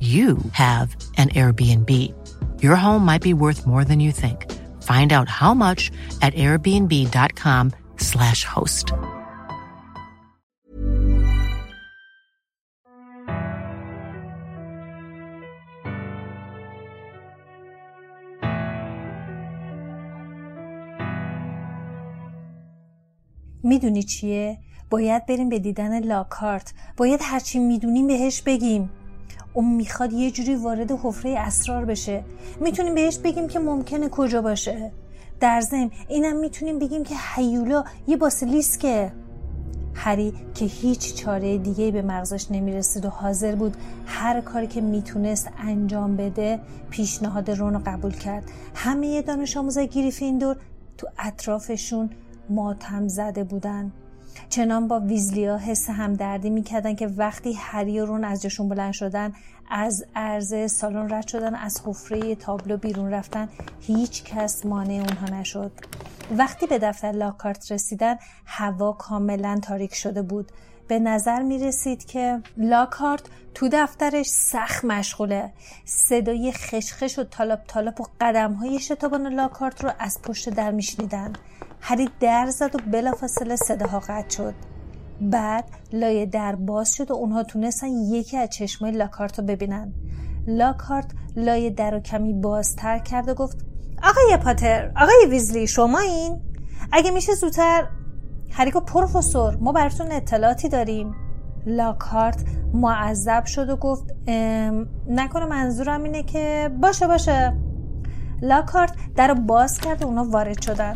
you have an Airbnb. Your home might be worth more than you think. Find out how much at airbnb.com/slash host. میدونی چیه؟ باید بریم به دیدن لاکارت باید هرچی میدونیم بهش بگیم اون می‌خواد یه جوری وارد حفره اسرار بشه. می‌تونیم بهش بگیم که ممکنه کجا باشه. در ضمن اینم می‌تونیم بگیم که هیولا یه باسیلیسکه هری که هیچ چاره دیگه به مغزش نمی‌رسید و حاضر بود هر کاری که می‌تونست انجام بده پیشنهاد رون رو قبول کرد. همه دانش آموزای گریفیندور تو اطرافشون ماتم زده بودن. چنان با ویزلیا حس همدردی می‌کردن که وقتی هری و رون از جشون بلند شدن از عرض سالن رد شدن از حفره تابلو بیرون رفتن هیچ کس مانع اونها نشد. وقتی به دفتر لاکارت رسیدن هوا کاملا تاریک شده بود. به نظر می رسید که لاکارت تو دفترش سخت مشغوله. صدای خشخش و طالب طالب و قدم های شتابان لاکارت رو از پشت در می شنیدن. هری در زد و بلافاصله صداها قطع شد. بعد لایه در باز شد و اونها تونستن یکی از چشمای لاکارت رو ببینن. لاکارت لایه در رو کمی بازتر کرد و گفت آقای پاتر آقای ویزلی شما این اگه میشه زودتر. هریکو پروفسور ما براتون اطلاعاتی داریم. لاکارت معذب شد و گفت نکنه منظورم اینه که باشه باشه. لاکارت در باز کرد و اونا وارد شدن.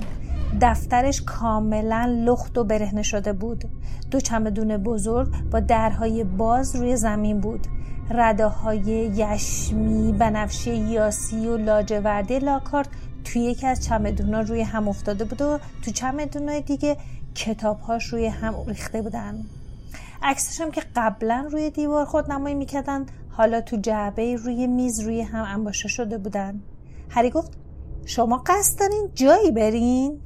دفترش کاملا لخت و برهنه شده بود. دو چمدون بزرگ با درهای باز روی زمین بود. رده های یشمی بنفشه یاسی و لاجوردی لاکارت توی یکی از چمدونا روی هم افتاده بود و تو چمدونای دیگه کتابهاش روی هم ریخته بودن. عکسش هم که قبلا روی دیوار خود نمایی می‌کردن حالا تو جعبه روی میز روی هم انباشته شده بودن. هری گفت شما قصد دارین جایی برین؟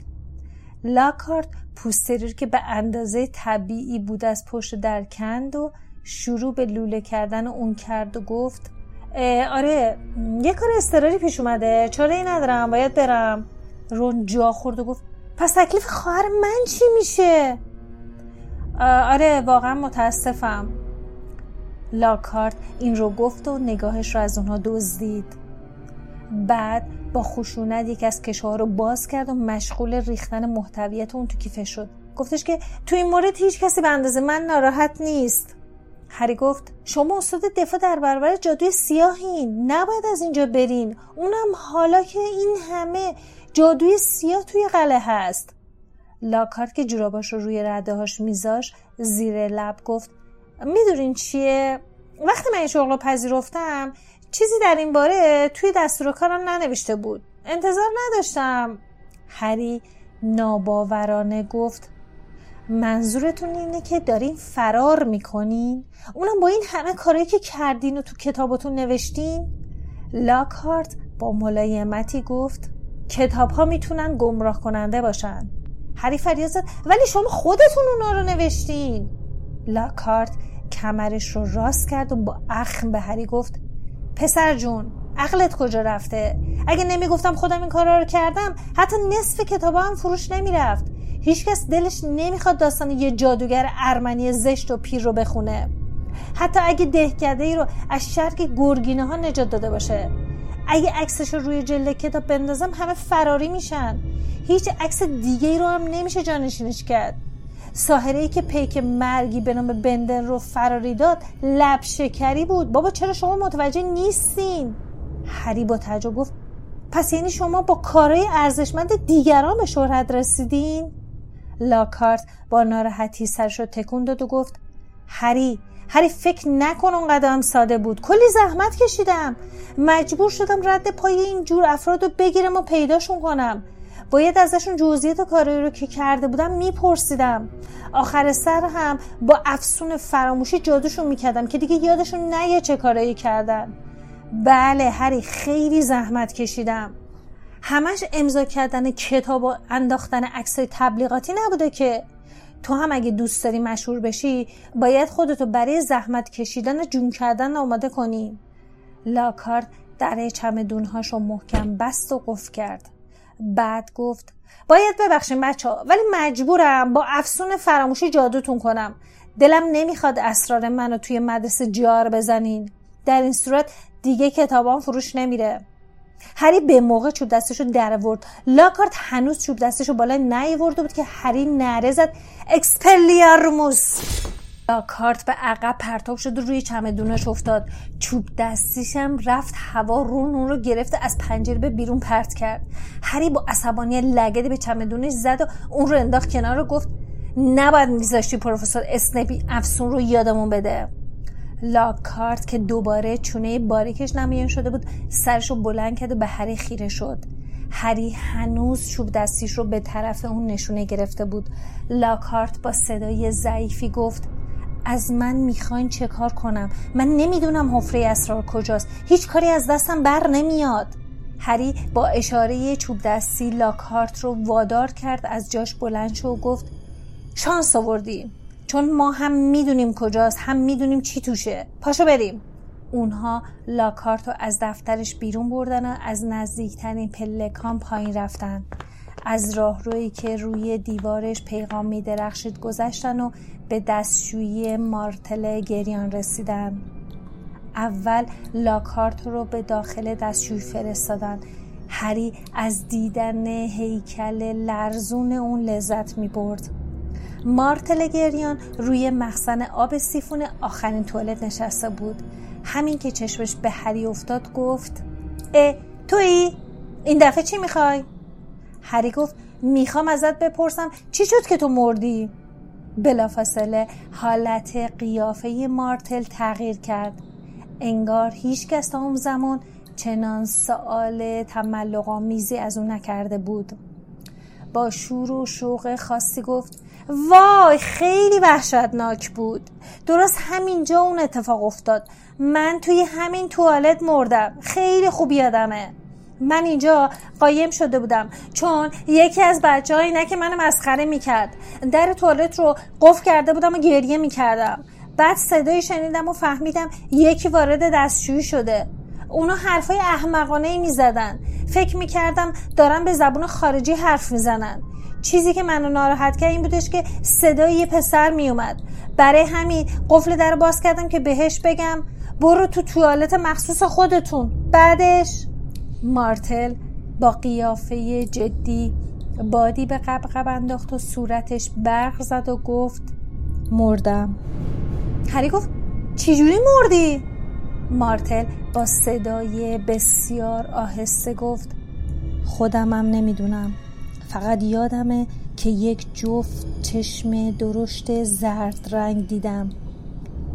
لاکارت پوستری که به اندازه طبیعی بود از پشت در کند و شروع به لوله کردن اون کرد و گفت آره یه کار استراری پیش اومده چاره ای ندارم باید برم. رون جا خورد و گفت پس تکلیف خواهر من چی میشه؟ آره واقعا متاسفم. لاکارت این رو گفت و نگاهش رو از اونها دزدید. بعد با خشونت یکی از کشوها رو باز کرد و مشغول ریختن محتویت اون تو کیفه شد. گفتش که تو این مورد هیچ کسی به اندازه من ناراحت نیست. هری گفت شما استاد دفاع در برابر جادوی سیاهین. نباید از اینجا برین. اونم حالا که این همه جادوی سیاه توی قله هست. لاکارت که جوراباش رو روی رده هاش میذاش زیر لب گفت می‌دونین چیه؟ وقتی من این شغل رو پذیرفتم چیزی در این باره توی دستور کارم ننوشته بود انتظار نداشتم هری ناباورانه گفت منظورتون اینه که دارین فرار می‌کنین؟ اونم با این همه کاری که کردین و تو کتابتون نوشتین؟ لاکارت با ملایمتی گفت کتاب ها می‌تونن گمراه کننده باشن هری فریاد زد ولی شما خودتون اونا رو نوشتین لاکارت کمرش رو راست کرد و با اخم به هری گفت پسر جون عقلت کجا رفته؟ اگه نمی‌گفتم خودم این کارا رو کردم حتی نصف کتابا هم فروش نمی‌رفت. هیچکس دلش نمی‌خواد داستان یه جادوگر ارمنی زشت و پیر رو بخونه. حتی اگه دهکده ای رو از شرک گرگینه ها نجات داده باشه. اگه عکسش رو روی جلد کتاب بندازم همه فراری میشن. هیچ عکس دیگه ای رو هم نمیشه جانشینش کرد. ساهره ای که پیک مرگی به نام بندن رو فراری داد لب شکری بود. بابا چرا شما متوجه نیستین؟ هری با تعجب گفت پس یعنی شما با کارهای ارزشمند دیگران به شهرت رسیدین؟ لاکارت با ناراحتی سرش رو تکون داد و گفت هری هری فکر نکن اون قدم ساده بود. کلی زحمت کشیدم. مجبور شدم رد پای این جور افراد رو بگیرم و پیداشون کنم. باید ازشون جزئیات کاری رو که کرده بودم میپرسیدم. آخر سر هم با افسون فراموشی جادوشون می‌کردم که دیگه یادشون نیه چه کارایی کردن. بله هری خیلی زحمت کشیدم. همش امضا کردن کتاب و انداختن عکسای تبلیغاتی نبوده که. تو هم اگه دوست داری مشهور بشی باید خودتو برای زحمت کشیدن جون کردن آماده کنی. لاکارت دره چمدونهاش رو محکم بست و قفل کرد. بعد گفت باید ببخشین بچه ها ولی مجبورم با افسون فراموشی جادوتون کنم. دلم نمی‌خواد اسرار منو توی مدرسه جار بزنین. در این صورت دیگه کتابات فروش نمیره. هری به موقع چوب دستشو در آورد. لاکارت هنوز چوب دستشو بالا نیورده بود که هری نعره زد. اکسپلیارموس لاکارت به عقب پرتاب شد و روی چمدونش افتاد. چوب دستیشم رفت هوا رون اون رو گرفت از پنجره به بیرون پرت کرد. هری با عصبانی لگدی به چمدونش زد و اون رو انداخت کنار و گفت نباید میذاشتی پروفسور اسنیپ این افسون رو یادمون بده. لاکارت که دوباره چونه باریکش نمایان شده بود سرش رو بلند کرد و به هری خیره شد. هری هنوز چوب دستیش رو به طرف اون نشونه گرفته بود. لاکارت با صدای ضعیفی گفت از من می‌خواین چه کار کنم؟ من نمی‌دونم حفره اسرار کجاست. هیچ کاری از دستم بر نمیاد. هری با اشاره چوب دستی لاکارت رو وادار کرد از جاش بلند شد و گفت شانس آوردی. چون ما هم می‌دونیم کجاست هم می‌دونیم چی توشه. پاشو بریم. اونها لاکارت رو از دفترش بیرون بردن و از نزدیکترین پلکان پایین رفتن. از راهرویی که روی دیوارش پیغام می درخشید گذشتن و به دستشویی مارتل گریان رسیدن اول لاکارت رو به داخل دستشویی فرستادن هری از دیدن هیکل لرزون اون لذت می برد مارتل گریان روی مخزن آب سیفون آخرین توالت نشسته بود همین که چشمش به هری افتاد گفت اه تویی؟ این دفعه چی می‌خوای؟ هری گفت می‌خوام ازت بپرسم چی شد که تو مردی؟ بلافاصله حالت قیافه مارتل تغییر کرد. انگار هیچ کس تا اون زمان چنان سوال تملق میزی از اون نکرده بود. با شور و شوق خاصی گفت وای خیلی وحشتناک بود. درست همینجا اون اتفاق افتاد. من توی همین توالت مردم. خیلی خوب یادمه. من اینجا قایم شده بودم چون یکی از بچه های که منو مسخره می‌کرد. در توالت رو قفل کرده بودم و گریه می‌کردم. بعد صدایی شنیدم و فهمیدم یکی وارد دستشویی شده. اونا حرفای احمقانه ای می‌زدن. فکر می‌کردم دارن به زبون خارجی حرف می‌زنن. چیزی که منو ناراحت کرد این بودش که صدای یه پسر میومد برای همین قفل در باز کردم که بهش بگم برو تو توالت مخصوص خودتون. بعدش مارتل با قیافه جدی بادی به قبقب انداخت و صورتش برق زد و گفت مردم. هری گفت چجوری مردی؟ مارتل با صدای بسیار آهسته گفت خودمم نمی‌دونم. فقط یادمه که یک جفت چشم درشت زرد رنگ دیدم.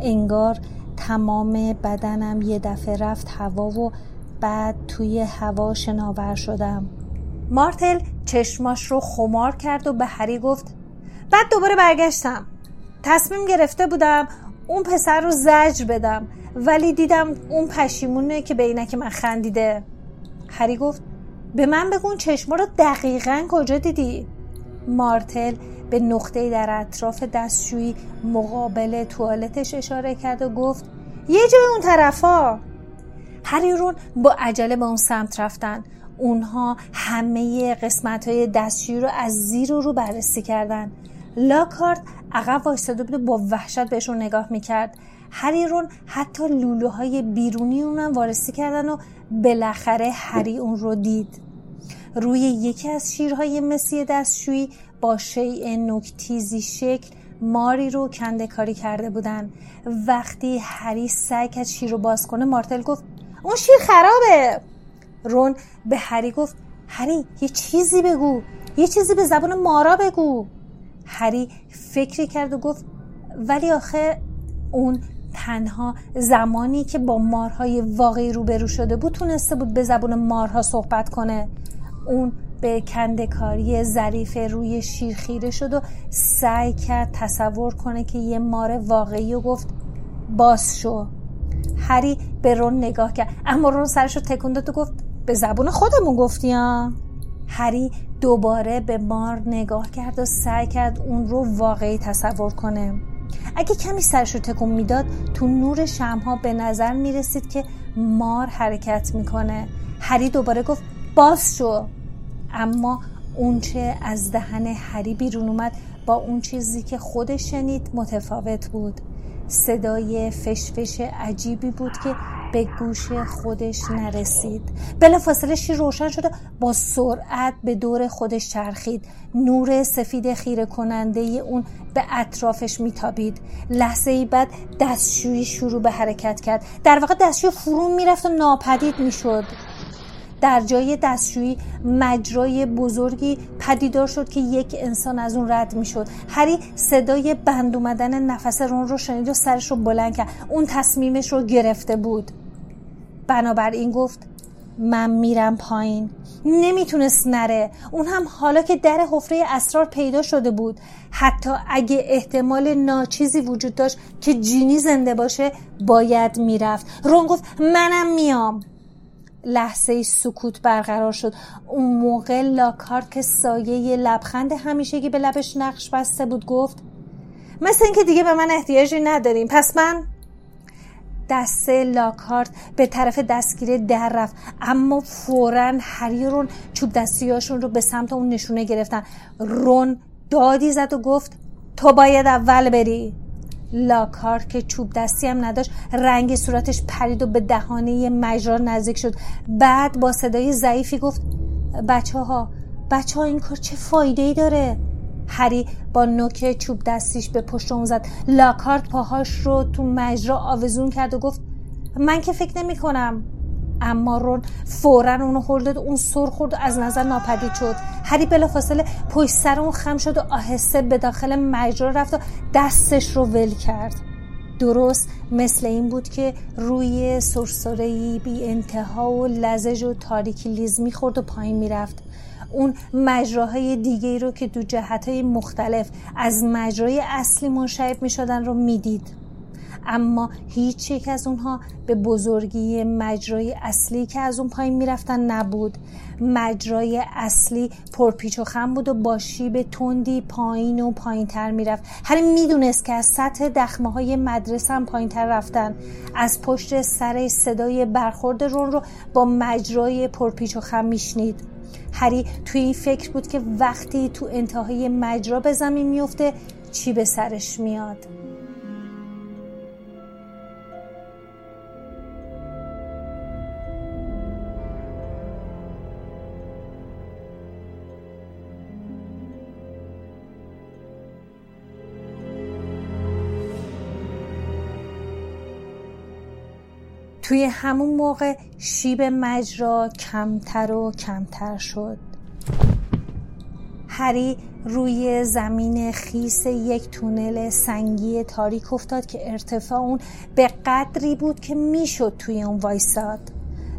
انگار تمام بدنم یه دفعه رفت هوا و بعد توی هوا شناور شدم. مارتل چشماش رو خمار کرد و به هری گفت بعد دوباره برگشتم. تصمیم گرفته بودم اون پسر رو زجر بدم ولی دیدم اون پشیمونه که به اینک من خندیده. هری گفت به من بگون چشما رو دقیقا کجا دیدی؟ مارتل به نقطه در اطراف دستشویی مقابل توالتش اشاره کرد و گفت یه جای اون طرفا. هری با عجله به اون سمت رفتن. اونها همه قسمت های دستشویی رو از زیر رو بررسی کردن. لاکارت عقب وایستاده بود با وحشت بهشون نگاه می‌کرد. هری رون حتی لولوهای بیرونی اونم وارسی کردن و بالاخره هری اون رو دید. روی یکی از شیرهای مسی دستشویی با شیء نکتیزی شکل ماری رو کنده کاری کرده بودن. وقتی هری سعی کرد شیر رو باز کنه مارتل گفت اون شیر خرابه. رون به هری گفت هری یه چیزی بگو. یه چیزی به زبان مارا بگو. هری فکری کرد و گفت ولی آخه اون تنها زمانی که با مارهای واقعی روبرو شده بود تونسته بود به زبان مارها صحبت کنه. اون به کندکاری ظریف روی شیر خیره شد و سعی کرد تصور کنه که یه مار واقعی و گفت باز شو. هری به رون نگاه کرد. اما رون سرش رو تکون داد و گفت به زبون خودمون گفتی ها؟ هری دوباره به مار نگاه کرد و سعی کرد اون رو واقعی تصور کنه. اگه کمی سرش رو تکون می‌داد تو نور شمها به نظر می‌رسید که مار حرکت می‌کنه. هری دوباره گفت باز شو. اما اونچه از دهن هری بیرون اومد با اون چیزی که خودش شنید متفاوت بود. صدای فشفش عجیبی بود که به گوش خودش نرسید. بلا فاصله شیر روشن شده با سرعت به دور خودش چرخید. نور سفید خیره کننده اون به اطرافش میتابید. لحظه ای بعد دستشویی شروع به حرکت کرد. در واقع دستشوی فرون می‌رفت و ناپدید می‌شد. در جای دستشویی مجرای بزرگی پدیدار شد که یک انسان از اون رد می‌شد. هری صدای بند اومدن نفس رون رو شنید و سرش رو بلند کرد. اون تصمیمش رو گرفته بود. بنابراین گفت من میرم پایین. نمی‌تونست نره. اون هم حالا که در حفره اسرار پیدا شده بود. حتی اگه احتمال ناچیزی وجود داشت که جینی زنده باشه باید می‌رفت. رون گفت منم میام. لحظه سکوت برقرار شد. اون موقع لاکارت که سایه لبخند همیشگی به لبش نقش بسته بود گفت مثل اینکه دیگه به من احتیاجی نداریم پس من دست لاکارت به طرف دستگیره در رفت. اما فورا هری رون چوب دستیاشون رو به سمت اون نشونه گرفتن. رون دادی زد و گفت تو باید اول بری. لاکار که چوب دستی هم نداشت رنگ صورتش پرید و به دهانه مجرا نزدیک شد. بعد با صدای ضعیفی گفت بچه ها بچه ها این کار چه فایده ای داره؟ هری با نوک چوب دستیش به پشت اون زد. لاکارت پاهاش رو تو مجرا آویزون کرد و گفت من که فکر نمی کنم اما رون فورا اونو هل داد اون سر خورد از نظر ناپدید شد. هری بلافاصله پشت سر اون خم شد و آهسته به داخل مجرا رفت و دستش رو ول کرد. درست مثل این بود که روی سرسرهی بی انتها و لزج و تاریکی لیز می‌خورد و پایین می‌رفت. اون مجراهای دیگه رو که دو جهتهای مختلف از مجرای اصلی منشعب می شدن رو می‌دید. اما هیچ یک از اونها به بزرگی مجرای اصلی که از اون پایین می‌رفتن نبود. مجرای اصلی پرپیچ و خم بود و با شیب تندی پایین و پایین تر می‌رفت. هر می‌دونست که از سطح دخمه های مدرسه هم پایین تر رفتن. از پشت سر صدای برخورد رون رو با مجرای پرپیچ و خم میشنید. هری توی این فکر بود که وقتی تو انتهای مجرا به زمین میفته چی به سرش میاد. توی همون موقع شیب مجرا کمتر و کمتر شد. هری روی زمین خیس یک تونل سنگی تاریک افتاد که ارتفاع اون به قدری بود که می‌شد توی اون وایساد.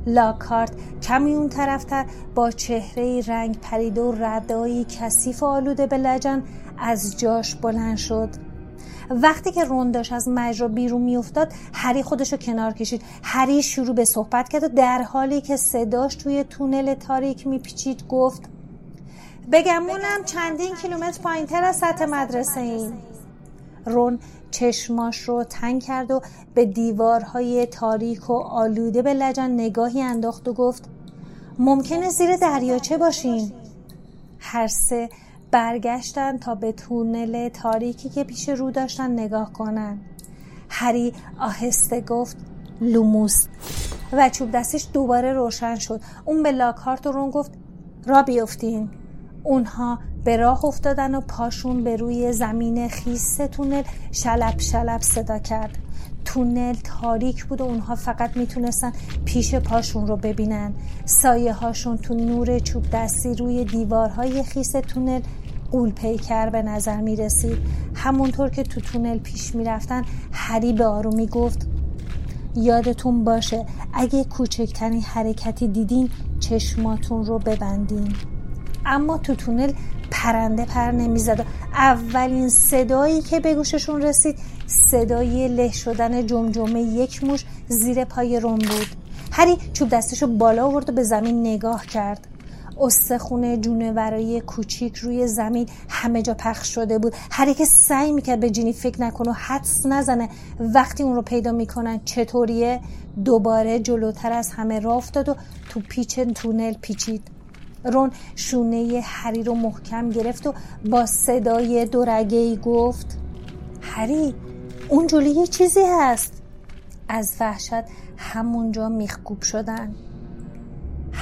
لاکارت کمی اون طرفتر با چهره رنگ پریده و ردایی کثیف آلوده به لجن از جاش بلند شد. وقتی که رونداش از مجرا بیرون میافتاد هری خودش رو کنار کشید. هری شروع به صحبت کرد و در حالی که صداش توی تونل تاریک میپیچید گفت بگمونم چندین کیلومتر پایینتر از سطح مدرسه این رون چشماش رو تنگ کرد و به دیوارهای تاریک و آلوده به لجن نگاهی انداخت و گفت ممکنه زیر دریاچه باشیم هر سه برگشتن تا به تونل تاریکی که پیش رو داشتن نگاه کنن. هری آهسته گفت لوموس. و چوب دستش دوباره روشن شد. اون به لاکارت و رون گفت را بیفتین اونها به راه افتادن و پاشون به روی زمین خیس تونل شلب شلب صدا کرد. تونل تاریک بود و اونها فقط می‌تونستن پیش پاشون رو ببینن. سایه هاشون تو نور چوب دستی روی دیوارهای خیس تونل قول پیکر به نظر می رسید همونطور که تو تونل پیش می رفتن هری به آرومی گفت یادتون باشه اگه کوچکترین حرکتی دیدین چشماتون رو ببندین. اما تو تونل پرنده پر نمی‌زد. و اولین صدایی که به گوششون رسید صدای له شدن جمجمه یک موش زیر پای روم بود. هری چوب دستشو بالا آورد و به زمین نگاه کرد. استخونه جونورایی کوچیک روی زمین همه جا پخش شده بود. هر که سعی می‌کرد به جینی فکر نکنه و حدس نزنه وقتی اون رو پیدا می‌کنن چطوریه. دوباره جلوتر از همه راه افتاد و تو پیچ تونل پیچید. رون شونه هری رو محکم گرفت و با صدای دورگهی گفت هری اون جلوی چیزی هست. از وحشت همونجا میخکوب شدن.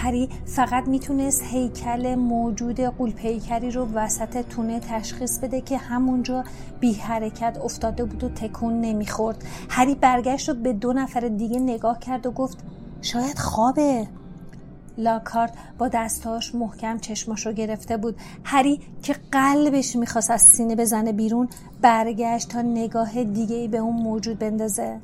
هری فقط می‌تونست هیکل موجود قولپیکری رو وسط تونه تشخیص بده که همونجا بی حرکت افتاده بود و تکون نمی‌خورد. هری برگشت و به دو نفر دیگه نگاه کرد و گفت شاید خوابه. لاکارت با دستاش محکم چشماش رو گرفته بود. هری که قلبش می‌خواست از سینه بزنه بیرون برگشت تا نگاه دیگه به اون موجود بندازه.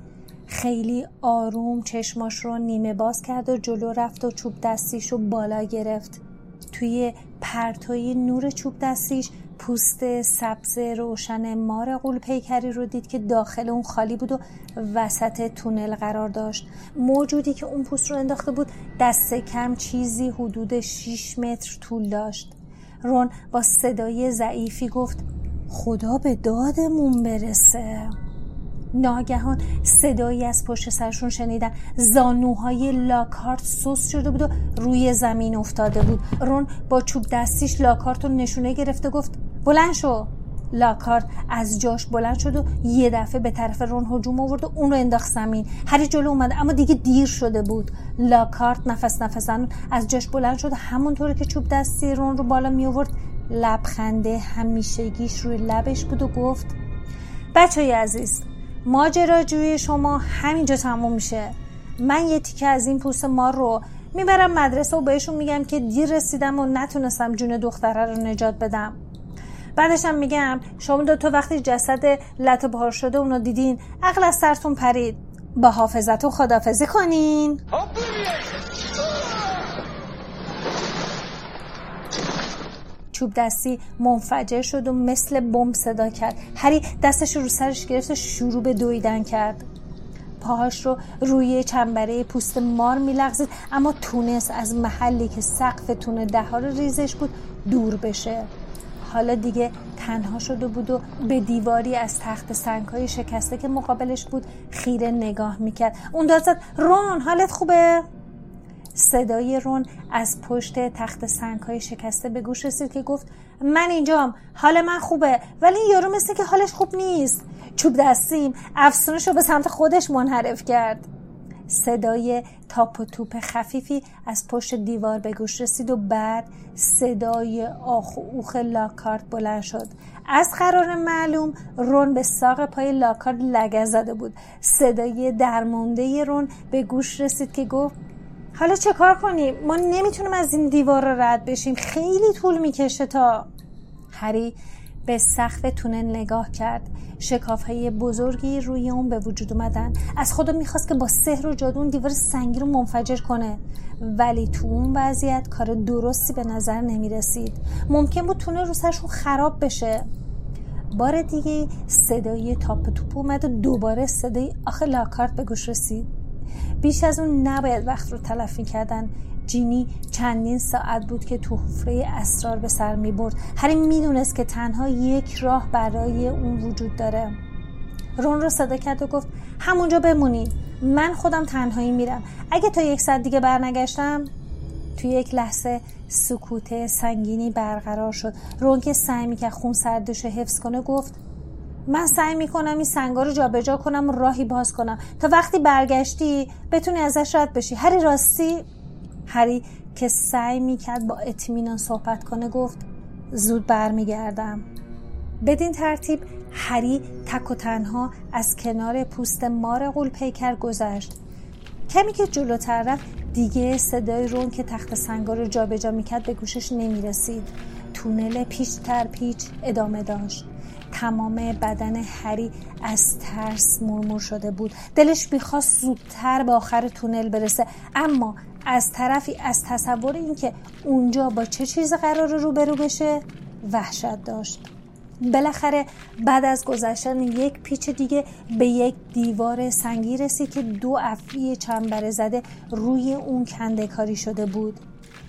خیلی آروم چشماش رو نیمه باز کرد و جلو رفت و چوب دستیش رو بالا گرفت. توی پرتوی نور چوب دستیش پوست سبز روشن مار قول پیکری رو دید که داخل اون خالی بود و وسط تونل قرار داشت. موجودی که اون پوست رو انداخته بود دست کم چیزی حدود 6 متر طول داشت. رون با صدای ضعیفی گفت خدا به دادمون برسه. ناگهان صدایی از پشت سرشون شنیدن. زانوهای لاکارت سوس شده بود و روی زمین افتاده بود. رون با چوب دستیش لاکارت رو نشونه گرفته گفت بلند شو. لاکارت از جاش بلند شد و یه دفعه به طرف رون هجوم آورد و اون رو انداخت زمین. هری جلو اومد اما دیگه دیر شده بود. لاکارت نفس نفسن از جاش بلند شد. همونطوری که چوب دستی رون رو بالا می آورد لبخنده همیشگیش روی لبش بود و گفت بچه عزیز ماجراجوی شما همینجا تموم میشه. من یه تیکه از این پوست مار رو می‌برم مدرسه و بهشون میگم که دیر رسیدم و نتونستم جون دختره رو نجات بدم. بعدشم میگم شما دو تا وقتی جسد لط بار شده اونو دیدین عقل از سرتون پرید. با حافظتون خدافزی کنین. چوب دستی منفجر شد و مثل بمب صدا کرد. هری دستش رو سرش گرفت و شروع به دویدن کرد. پاهاش رو روی چنبره پوست مار میلغزید اما تونست از محلی که سقف تونه دهار ریزش بود دور بشه. حالا دیگه تنها شده بود و به دیواری از تخت سنگ های شکسته که مقابلش بود خیره نگاه می‌کرد. اون داد رون حالت خوبه؟ صدای رون از پشت تخت سنگ های شکسته به گوش رسید که گفت من اینجام حال من خوبه ولی این یارو مثل که حالش خوب نیست. چوب دستیم افسونش رو به سمت خودش منحرف کرد. صدای تاپ و توپ خفیفی از پشت دیوار به گوش رسید و بعد صدای آخ و اوخ لاکارت بلند شد. از قرار معلوم رون به ساق پای لاکارت لگه زده بود. صدای درمونده رون به گوش رسید که گفت حالا چه کار کنیم؟ ما نمی‌تونیم از این دیوار رد بشیم. خیلی طول می‌کشه تا هری به سقف تونل نگاه کرد. شکاف های بزرگی روی اون به وجود اومدن. از خدا می‌خواست که با سحر و جادو اون دیوار سنگی رو منفجر کنه. ولی تو اون وضعیت کار درستی به نظر نمی‌رسید. ممکن بود تونل رو سرشون خراب بشه. بار دیگه صدای تاپ توپ اومد و دوباره صدای آخه لاکارت به گوش رسید. بیش از اون نباید وقت رو تلفی کردن. جینی چندین ساعت بود که تو حفره اسرار به سر می برد. هری می‌دونست که تنها یک راه برای اون وجود داره. رون رو صدا کرد و گفت همونجا بمونید من خودم تنهایی میرم. اگه تا یک ساعت دیگه برنگشتم. توی یک لحظه سکوت سنگینی برقرار شد. رون که سعی می‌کرد خون سردش حفظ کنه گفت من سعی می‌کنم این سنگا رو جابجا کنم و راهی باز کنم. تا وقتی برگشتی بتونی ازش رد بشی. هری راستی؟ هری که سعی می‌کرد با اطمینان صحبت کنه گفت زود برمیگردم. بدین ترتیب هری تک و تنها از کنار پوست مار قول پیکر گذشت. کمی که جلوتر رفت دیگه صدای رون که تخت سنگا رو جابجا می‌کرد به گوشش نمی‌رسید. تونل پیچ تر پیچ ادامه داشت. تمام بدن هری از ترس مرمور شده بود. دلش می‌خواست زودتر به آخر تونل برسه اما از طرفی از تصور اینکه اونجا با چه چیز قرار روبرو بشه وحشت داشت. بالاخره بعد از گذشتن یک پیچ دیگه به یک دیوار سنگی رسید که دو افعی چنبره زده روی اون کنده کاری شده بود.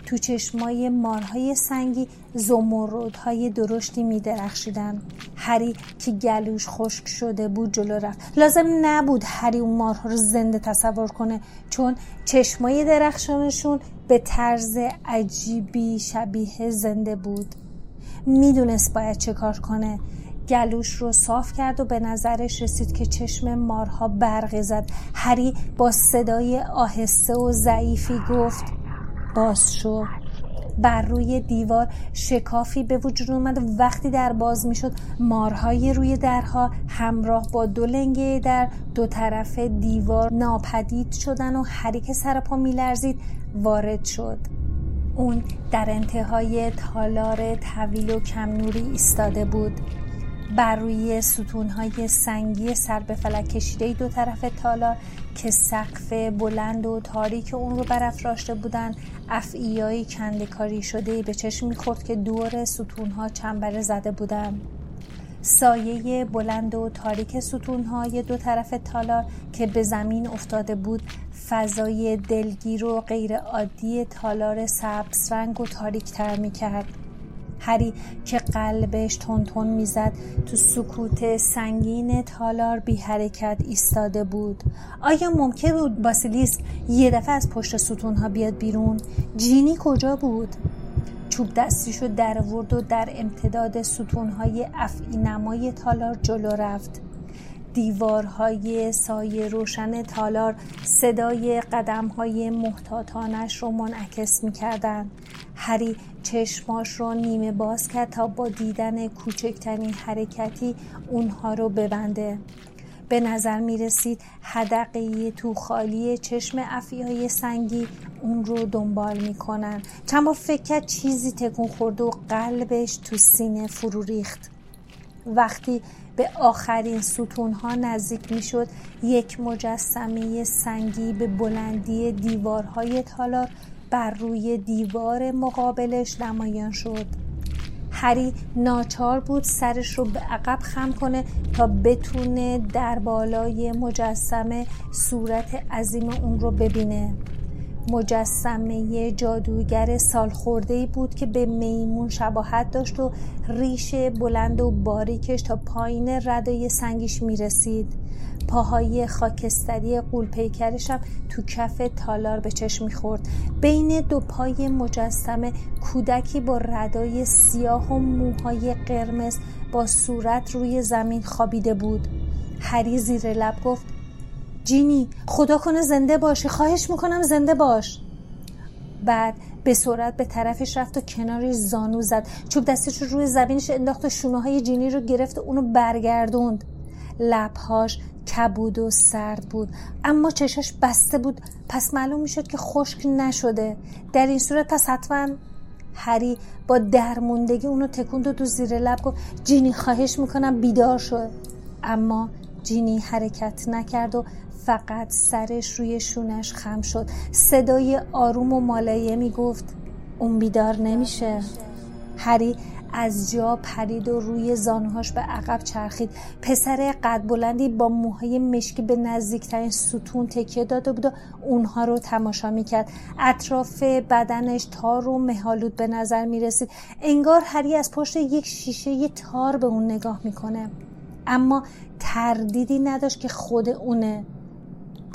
تو چشمای مارهای سنگی زمردهای درشتی می درخشیدن هری که گلوش خشک شده بود جلو رفت. لازم نبود هری اون مارها رو زنده تصور کنه چون چشمای درخشانشون به طرز عجیبی شبیه زنده بود. می‌دونست باید چه کار کنه. گلوش رو صاف کرد و به نظرش رسید که چشم مارها برقی زد. هری با صدای آهسته و ضعیفی گفت باز شو بر روی دیوار شکافی به وجود اومد. و وقتی در باز می‌شد مارهای روی درها همراه با دو لنگه در دو طرف دیوار ناپدید شدن و هری که سر پا میلرزید وارد شد. اون در انتهای تالار طویل و کم نوری ایستاده بود. بر روی ستونهای سنگی سر به فلک کشیده دو طرف تالار که سقف بلند و تاریک اون رو برافراشته بودند افعیایی کندکاری شده به چشم می‌خورد که دور ستونها چنبره زده بودند سایه بلند و تاریک ستونهای دو طرف تالار که به زمین افتاده بود فضای دلگیر و غیرعادی تالار سبز رنگ و تاریک تر می کرد. هری که قلبش تون می‌زد. تو سکوت سنگین تالار بی حرکت ایستاده بود. آیا ممکن بود باسیلیسک یه دفعه از پشت ستونها بیاد بیرون؟ جینی کجا بود؟ چوب دستیشو در ورد و در امتداد ستونهای افعی نمای تالار جلو رفت. دیوارهای سایه روشن تالار صدای قدمهای محتاطانش رو منعکس می‌کردن هری چشماش رو نیمه باز کرد تا با دیدن کوچکترین حرکتی اونها رو ببنده. به نظر می رسید حدقه تو خالی چشم افیای سنگی اون رو دنبال می‌کنن. چند با فکر چیزی تکون خورده و قلبش تو سینه فرو ریخت. وقتی به آخرین ستون ها نزدیک می شد یک مجسمه سنگی به بلندی دیوارهای تالار بر روی دیوار مقابلش نمایان شد. هری ناچار بود سرش رو به عقب خم کنه تا بتونه در بالای مجسمه صورت عظیم اون رو ببینه. مجسمه جادوگر سالخورده بود که به میمون شباهت داشت و ریش بلند و باریکش تا پایین ردای سنگیش می‌رسید. پاهای خاکستری قولپیکرش هم تو کف تالار به چشم می‌خورد. بین دو پای مجسمه کودکی با ردای سیاه و موهای قرمز با صورت روی زمین خوابیده بود. هری زیر لب گفت جینی خدا کنه زنده باشی خواهش می‌کنم زنده باش. بعد به سرعت به طرفش رفت و کنارش زانو زد. چوب دستش رو روی زمینش انداخت و شونه های جینی رو گرفت و اونو برگردوند. لبهاش کبود و سرد بود. اما چشاش بسته بود. پس معلوم می‌شد که خشک نشده. در این صورت پس حتما هری با درموندگی اونو تکوند و دو زیر لب گفت جینی خواهش می‌کنم بیدار شد اما جینی حرکت نکرد و فقط سرش روی شونش خم شد. صدای آروم و مالایمی گفت اون بیدار نمیشه. هری از جا پرید و روی زانوهاش به عقب چرخید. پسر قد بلندی با موهای مشکی به نزدیکترین ستون تکیه داده بود و اونها رو تماشا می‌کرد. اطراف بدنش تار و مهالود به نظر می‌رسید. انگار هری از پشت یک شیشه یه تار به اون نگاه می‌کنه. اما تردیدی نداشت که خود اونه.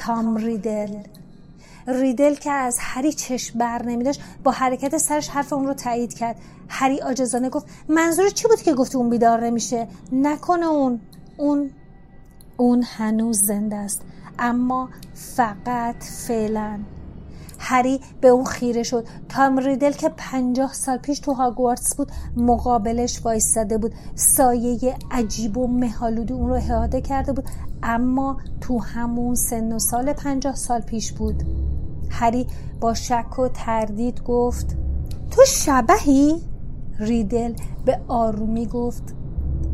تام ریدل. ریدل که از هری چشم بر نمیداشت با حرکت سرش حرف اون رو تایید کرد. هری آجزانه گفت منظور چی بود که گفت اون بیدار نمیشه؟ نکنه اون. اون اون هنوز زنده است. اما فقط فعلا. هری به اون خیره شد. تام ریدل که پنجاه سال پیش تو هاگوارتس بود مقابلش وایستاده بود. سایه عجیب و مهالودی اون رو احاطه کرده بود. اما تو همون سن و سال پنجاه سال پیش بود. هری با شک و تردید گفت تو شبهی؟ ریدل به آرومی گفت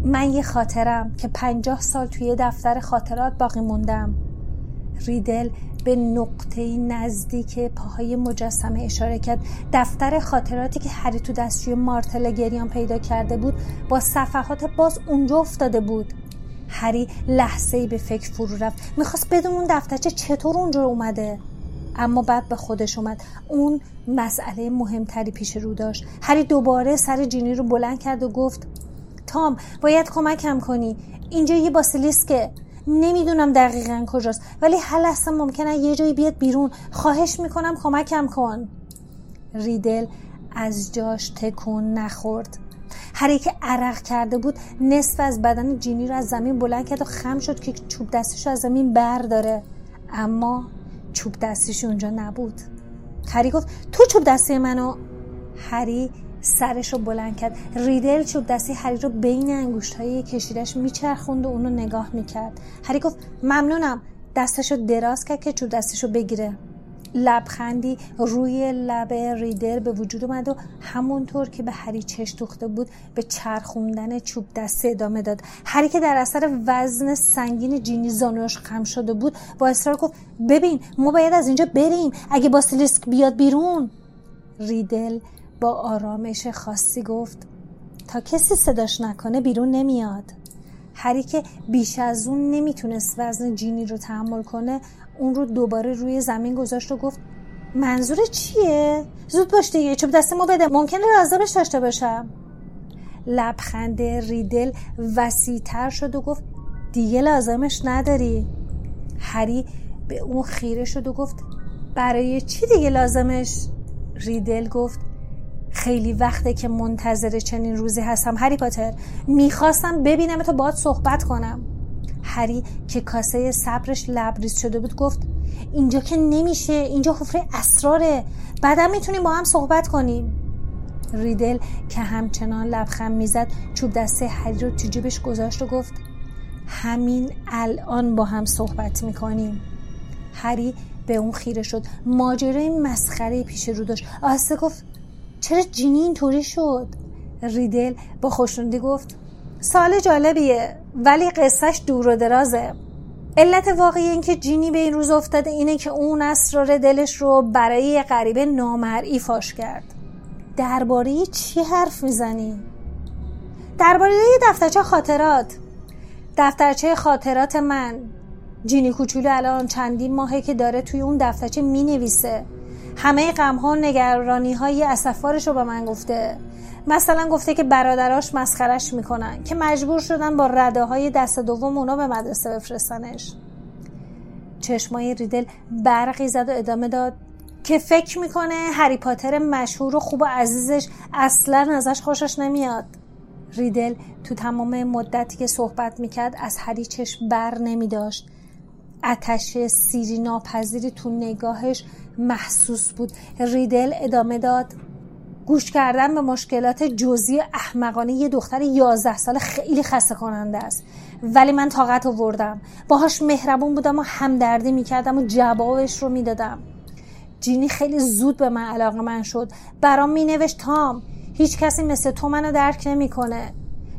من یه خاطرم که پنجاه سال توی دفتر خاطرات باقی موندم. ریدل به نقطه نزدیک پاهای مجسمه اشاره کرد. دفتر خاطراتی که هری تو دستشوی مارتل گریان پیدا کرده بود با صفحات باز اونجا افتاده بود. هری لحظه ای به فکر فرو رفت. می‌خواست بدون اون دفترچه چطور اونجا اومده؟ اما بعد به خودش اومد. اون مسئله مهمتری پیش رو داشت. هری دوباره سر جینی رو بلند کرد و گفت تام باید کمکم کنی. اینجا یه باسیلیسکه. نمی‌دونم دقیقا کجاست. ولی هر لحظه ممکنه یه جایی بیاد بیرون. خواهش می‌کنم کمکم کن. ریدل از جاش تکون نخورد. هر که عرق کرده بود نصف از بدن جینی رو از زمین بلند کرد و خم شد که چوب دستش از زمین برداره. اما چوب دستیش اونجا نبود. هری گفت تو چوب دستی منو؟ هری سرش رو بلند کرد. ریدل چوب دستی هری رو بین انگوشت های کشیدش میچرخوند و اونو نگاه می‌کرد. هری گفت ممنونم. دستش رو دراز کرد که چوب دستش رو بگیره. لبخندی روی لب ریدل به وجود اومد و همونطور که به هری چش دوخته بود به چرخوندن چوب دسته ادامه داد. هری که در اثر وزن سنگین جینی زانوش خم شده بود با اصرار گفت ببین ما باید از اینجا بریم. اگه باسیلیسک بیاد بیرون. ریدل با آرامش خاصی گفت تا کسی صداش نکنه بیرون نمیاد هری که بیش از اون نمی‌تونست وزن جینی رو تحمل کنه اون رو دوباره روی زمین گذاشت و گفت منظور چیه؟ زود باش دیگه چوب دست ما بده ممکنه رازابش داشته باشم لبخند ریدل وسیعتر شد و گفت دیگه لازمش نداری هری به اون خیره شد و گفت برای چی دیگه لازمش؟ ریدل گفت خیلی وقته که منتظر چنین روزی هستم. هری پاتر می‌خواستم ببینم تو باید صحبت کنم. هری که کاسه صبرش لبریز شده بود گفت اینجا که نمیشه اینجا حفره اسراره. بعدا می‌تونیم با هم صحبت کنیم. ریدل که همچنان لبخند می‌زد چوب دسته هری رو تو جیبش گذاشت و گفت همین الان با هم صحبت می‌کنیم. هری به اون خیره شد. ماجرای مسخره پیش رو داشت. آسته گفت چرا جینی اینطوری شد؟ ریدل با خوشنودی گفت سال جالبیه ولی قصهش دور و درازه. علت واقعی این که جینی به این روز افتاده اینه که اون اسرار دلش رو برای غریبه نامرئی فاش کرد. درباره چی حرف می‌زنی؟ درباره دفترچه خاطرات. دفترچه خاطرات من. جینی کوچولو الان چندین ماهه که داره توی اون دفترچه می نویسه همه غم ها و نگرانی های اصفارش رو به من گفته. مثلا گفته که برادراش مسخرش می‌کنن که مجبور شدن با رده های دست دوم اونا به مدرسه بفرستنش. چشمای ریدل برقی زد و ادامه داد که فکر می‌کنه هری پاتر مشهور و خوب و عزیزش اصلا ازش خوشش نمیاد. ریدل تو تمام مدتی که صحبت می‌کرد از هری چشم بر نمیداشت. اتش سیری ناپذیری تو نگاهش محسوس بود. ریدل ادامه داد. گوش کردن به مشکلات جزئی احمقانه یه دختر 11 ساله خیلی خسته کننده است. ولی من طاقت آوردم. باهاش مهربون بودم و همدردی می‌کردم و جوابش رو می‌دادم. جینی خیلی زود به من علاقه من شد. برام مینوشت تام هیچ کسی مثل تو منو درک نمی‌کنه.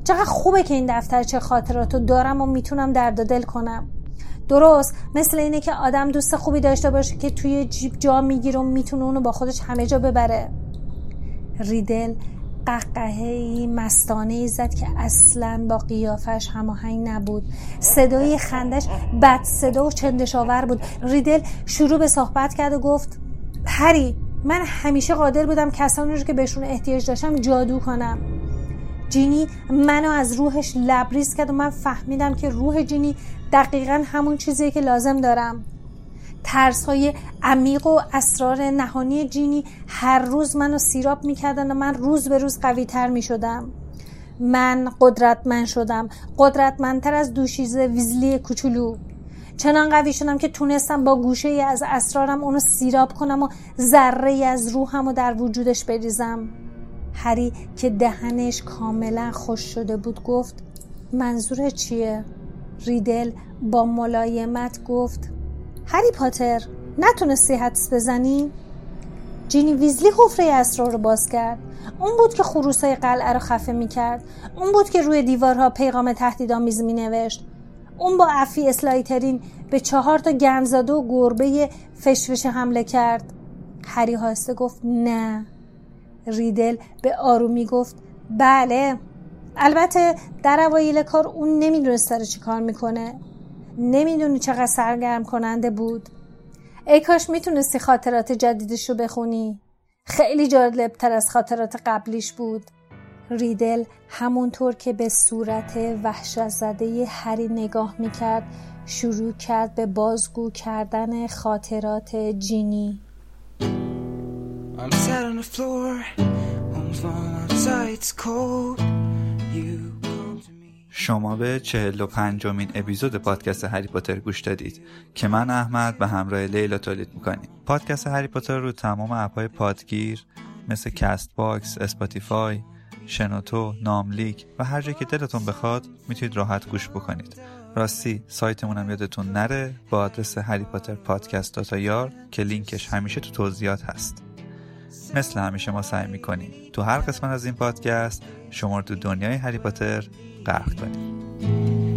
چقدر خوبه که این دفتر چه خاطراتو دارم و می‌تونم درد دل کنم. درست. مثل اینه که آدم دوست خوبی داشته باشه که توی جیب جا می‌گیره و می‌تونه اونو با خودش همه جا ببره. ریدل قهقهه مستانه ای زد که اصلا با قیافش هماهنگ نبود. صدای خندش بد صدا و چندشاور بود. ریدل شروع به صحبت کرد و گفت هری من همیشه قادر بودم کسانی رو که بهشون احتیاج داشتم جادو کنم. جینی منو از روحش لبریز کرد و من فهمیدم که روح جینی دقیقا همون چیزیه که لازم دارم. ترس های عمیق و اسرار نهانی جینی هر روز منو سیراب می‌کردن و من روز به روز قوی تر می‌شدم. من قدرتمند شدم. قدرتمندتر از دوشیزه ویزلی کوچولو. چنان قوی شدم که تونستم با گوشه ای از اسرارم اونو سیراب کنم و ذره ای از روحم و در وجودش بریزم. هری که دهنش کاملا خوش شده بود گفت منظور چیه؟ ریدل با ملایمت گفت هری پاتر نتونستی حدس بزنی؟ جینی ویزلی حفره اسرار رو باز کرد. اون بود که خروسای قلعه رو خفه می‌کرد. اون بود که روی دیوارها پیغام تهدیدآمیز مینوشت. اون با افی اسلایترین به چهار تا گنزاده و گربه فشفش حمله کرد. هری هاسته گفت نه. ریدل به آرومی گفت بله. البته در اوایل کار اون نمی‌دونست داره چی کار می‌کنه. نمی‌دونی چقدر سرگرم کننده بود. ای کاش می‌تونستی خاطرات جدیدش رو بخونی. خیلی جالبتر از خاطرات قبلیش بود. ریدل همونطور که به صورت وحشت زده هری نگاه می‌کرد شروع کرد به بازگو کردن خاطرات جینی. شما به چهل و پنجمین اپیزود پادکست هری پاتر گوش دادید که من احمد به همراه لیلا تولید می‌کنیم. پادکست هری پاتر رو تمام اپهای پادگیر مثل کست باکس، اسپاتیفای، شنوتو، ناملیک و هر جایی که دلتون بخواد می‌تونید راحت گوش بکنید. راستی سایتمون هم یادتون نره با آدرس هری پاتر پادکست dot ir که لینکش همیشه تو توضیحات هست. مثل همیشه ما سعی می‌کنیم تو هر قسمت از این پادکست شما رو تو دنیای هری پاتر غرق کنیم.